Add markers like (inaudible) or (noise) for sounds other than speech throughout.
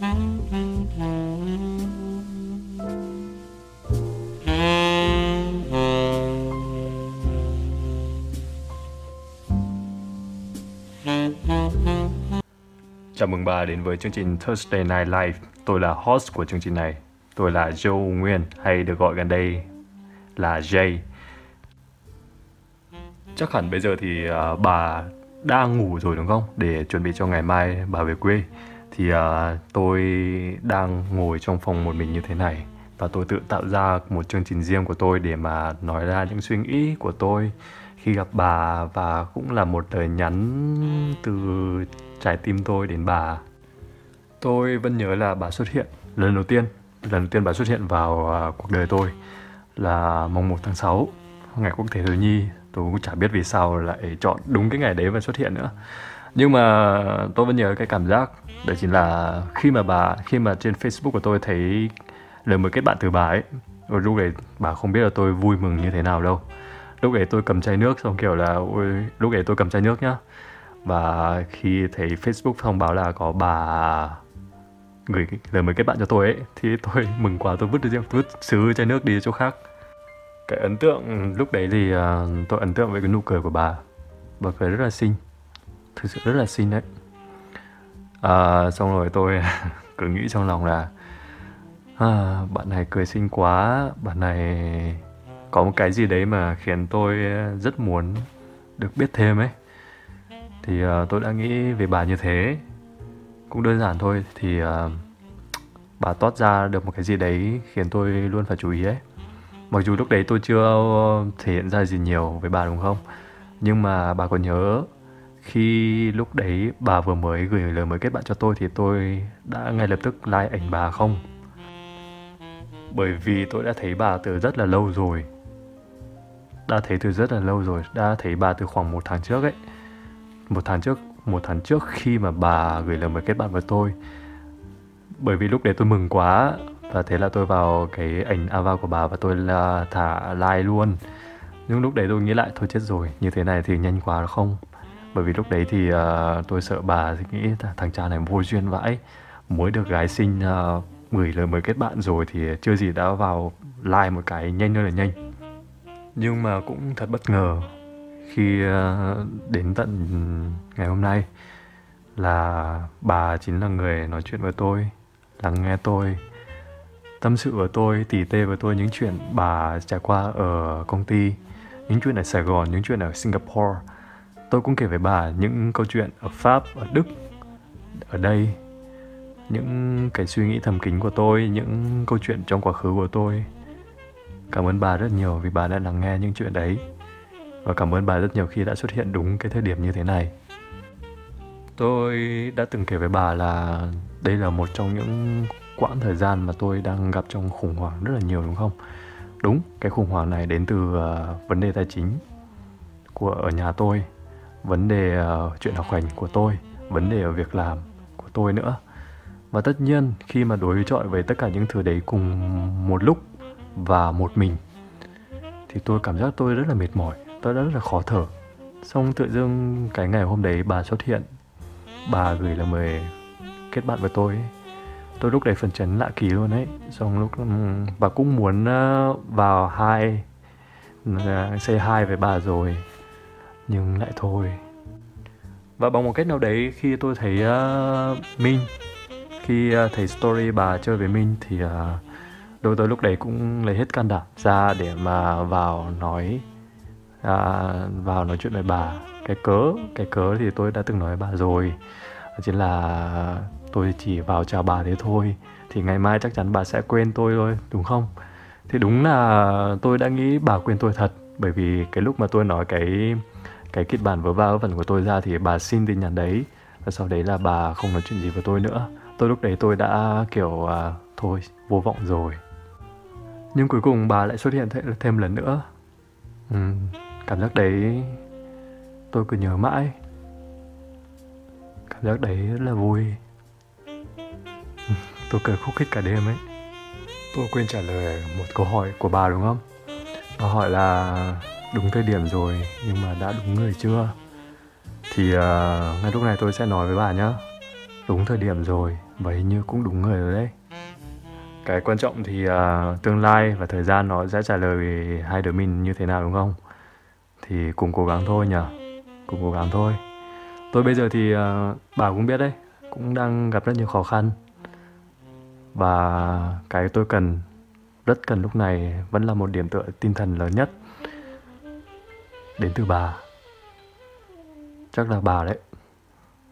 Chào mừng bà đến với chương trình Thursday Night Live. Tôi là host của chương trình này. Tôi là Joe Nguyên, hay được gọi gần đây là Jay. Chắc hẳn bây giờ thì à, bà đang ngủ rồi đúng không? Để chuẩn bị cho ngày mai bà về quê. Thì uh, tôi đang ngồi trong phòng một mình như thế này và tôi tự tạo ra một chương trình riêng của tôi để mà nói ra những suy nghĩ của tôi khi gặp bà và cũng là một lời nhắn từ trái tim tôi đến bà. Tôi vẫn nhớ là bà xuất hiện lần đầu tiên, lần đầu tiên bà xuất hiện vào uh, cuộc đời tôi là mùng 1 tháng 6, ngày quốc tế thiếu nhi. Tôi cũng chả biết vì sao lại chọn đúng cái ngày đấy và xuất hiện nữa. Nhưng mà tôi vẫn nhớ cái cảm giác đấy chính là khi mà bà khi mà trên Facebook của tôi thấy lời mời kết bạn từ bà ấy rồi lúc đấy bà không biết là tôi vui mừng như thế nào đâu. Lúc đấy tôi cầm chai nước xong kiểu là ôi lúc đấy tôi cầm chai nước nhá. Và khi thấy Facebook thông báo là có bà gửi lời mời kết bạn cho tôi ấy thì tôi (laughs) mừng quá tôi vứt đi vứt xứ chai nước đi chỗ khác. Cái ấn tượng lúc đấy thì uh, tôi ấn tượng với cái nụ cười của bà. Bà cười rất là xinh thực sự rất là xinh đấy. À, xong rồi tôi (laughs) cứ nghĩ trong lòng là à, bạn này cười xinh quá bạn này có một cái gì đấy mà khiến tôi rất muốn được biết thêm ấy. Thì uh, tôi đã nghĩ về bà như thế. Cũng đơn giản thôi thì uh, bà toát ra được một cái gì đấy khiến tôi luôn phải chú ý ấy. Mặc dù lúc đấy tôi chưa thể hiện ra gì nhiều với bà đúng không? Nhưng mà bà còn nhớ khi lúc đấy bà vừa mới gửi lời mới kết bạn cho tôi thì tôi đã ngay lập tức like ảnh bà không? Bởi vì tôi đã thấy bà từ rất là lâu rồi. Đã thấy từ rất là lâu rồi, đã thấy bà từ khoảng một tháng trước ấy. Một tháng trước, một tháng trước khi mà bà gửi lời mời kết bạn với tôi. Bởi vì lúc đấy tôi mừng quá, và thế là tôi vào cái ảnh ava của bà và tôi là thả like luôn. Nhưng lúc đấy tôi nghĩ lại, thôi chết rồi, như thế này thì nhanh quá không? Bởi vì lúc đấy thì uh, tôi sợ bà nghĩ thằng cha này vô duyên vãi mới được gái sinh uh, gửi lời mời kết bạn rồi thì chưa gì đã vào like một cái nhanh hơn là nhanh. Nhưng mà cũng thật bất ngờ khi uh, đến tận ngày hôm nay là bà chính là người nói chuyện với tôi lắng nghe tôi tâm sự với tôi tỉ tê với tôi những chuyện bà trải qua ở công ty những chuyện ở sài gòn những chuyện ở singapore tôi cũng kể với bà những câu chuyện ở pháp ở đức ở đây. Những cái suy nghĩ thầm kín của tôi những câu chuyện trong quá khứ của tôi. Cảm ơn bà rất nhiều vì bà đã lắng nghe những chuyện đấy. Và cảm ơn bà rất nhiều khi đã xuất hiện đúng cái thời điểm như thế này. Tôi đã từng kể với bà là đây là một trong những quãng thời gian mà tôi đang gặp trong khủng hoảng rất là nhiều đúng không? Đúng cái khủng hoảng này đến từ uh, vấn đề tài chính của ở nhà tôi vấn đề uh, chuyện học hành của tôi vấn đề ở việc làm của tôi nữa. Và tất nhiên khi mà đối chọi với tất cả những thứ đấy cùng một lúc và một mình thì tôi cảm giác tôi rất là mệt mỏi tôi rất là khó thở. Xong tự dưng cái ngày hôm đấy bà xuất hiện bà gửi lời mời kết bạn với tôi tôi lúc đấy phần chấn lạ kỳ luôn ấy. Xong lúc ừ, bà cũng muốn ờ, vào hai ừ, say hai với bà rồi nhưng lại thôi. Và bằng một cách nào đấy khi tôi thấy uh, minh khi uh, thấy story bà chơi với minh thì à, uh, đôi tôi lúc đấy cũng lấy hết can đảm ra để mà vào nói à, vào nói chuyện với bà. Cái cớ cái cớ thì tôi đã từng nói với bà rồi. Chỉ chính là tôi chỉ vào chào bà thế thôi. Thì ngày mai chắc chắn bà sẽ quên tôi thôi đúng không? Thì đúng là tôi đã nghĩ bà quên tôi thật. Bởi vì cái lúc mà tôi nói cái cái kịch bản vớ va vớ vẩn của tôi ra thì bà xin tin nhắn đấy. Và sau đấy là bà không nói chuyện gì với tôi nữa. Tôi lúc đấy tôi đã kiểu à, thôi vô vọng rồi. Nhưng cuối cùng bà lại xuất hiện thêm, thêm lần nữa. Ừ, cảm giác đấy tôi cứ nhớ mãi. Cảm giác đấy rất là vui. Ừ, tôi cười khúc khích cả đêm ấy. Tôi quên trả lời một câu hỏi của bà đúng không? Nó hỏi là đúng thời điểm rồi nhưng mà đã đúng người chưa? Thì uh, ngay lúc này tôi sẽ nói với bà nhé đúng thời điểm rồi và hình như cũng đúng người rồi đấy. Cái quan trọng thì uh, tương lai và thời gian nó sẽ trả lời hai đứa mình như thế nào đúng không? Thì cùng cố gắng thôi nhở cùng cố gắng thôi. Tôi bây giờ thì uh, bà cũng biết đấy cũng đang gặp rất nhiều khó khăn. Và cái tôi cần rất cần lúc này vẫn là một điểm tựa tinh thần lớn nhất đến từ bà. Chắc là bà đấy.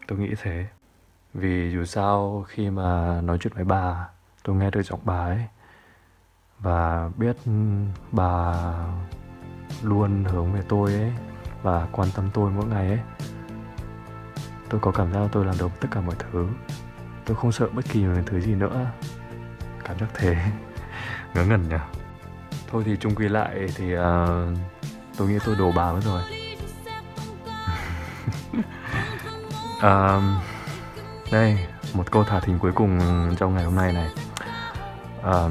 Tôi nghĩ thế. Vì dù sao khi mà nói chuyện với bà tôi nghe được giọng bà ấy. Và biết bà luôn hướng về tôi ấy và quan tâm tôi mỗi ngày ấy. Tôi có cảm giác tôi làm được tất cả mọi thứ. Tôi không sợ bất kỳ một thứ gì nữa. Cảm giác thế. (laughs) Ngớ ngẩn nhỉ. Thôi thì chung quy lại thì uh, tôi nghĩ tôi đồ bà mất rồi. (laughs) À, đây một câu thả thính cuối cùng trong ngày hôm nay này. À,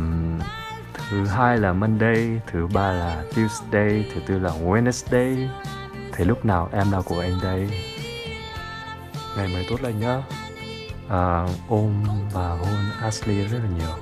thứ hai là Monday thứ ba là Tuesday thứ tư là Wednesday. Thế lúc nào em nào của anh đây? Ngày mới tốt lành nhá. À, ôm và hôn Ashley rất là nhiều.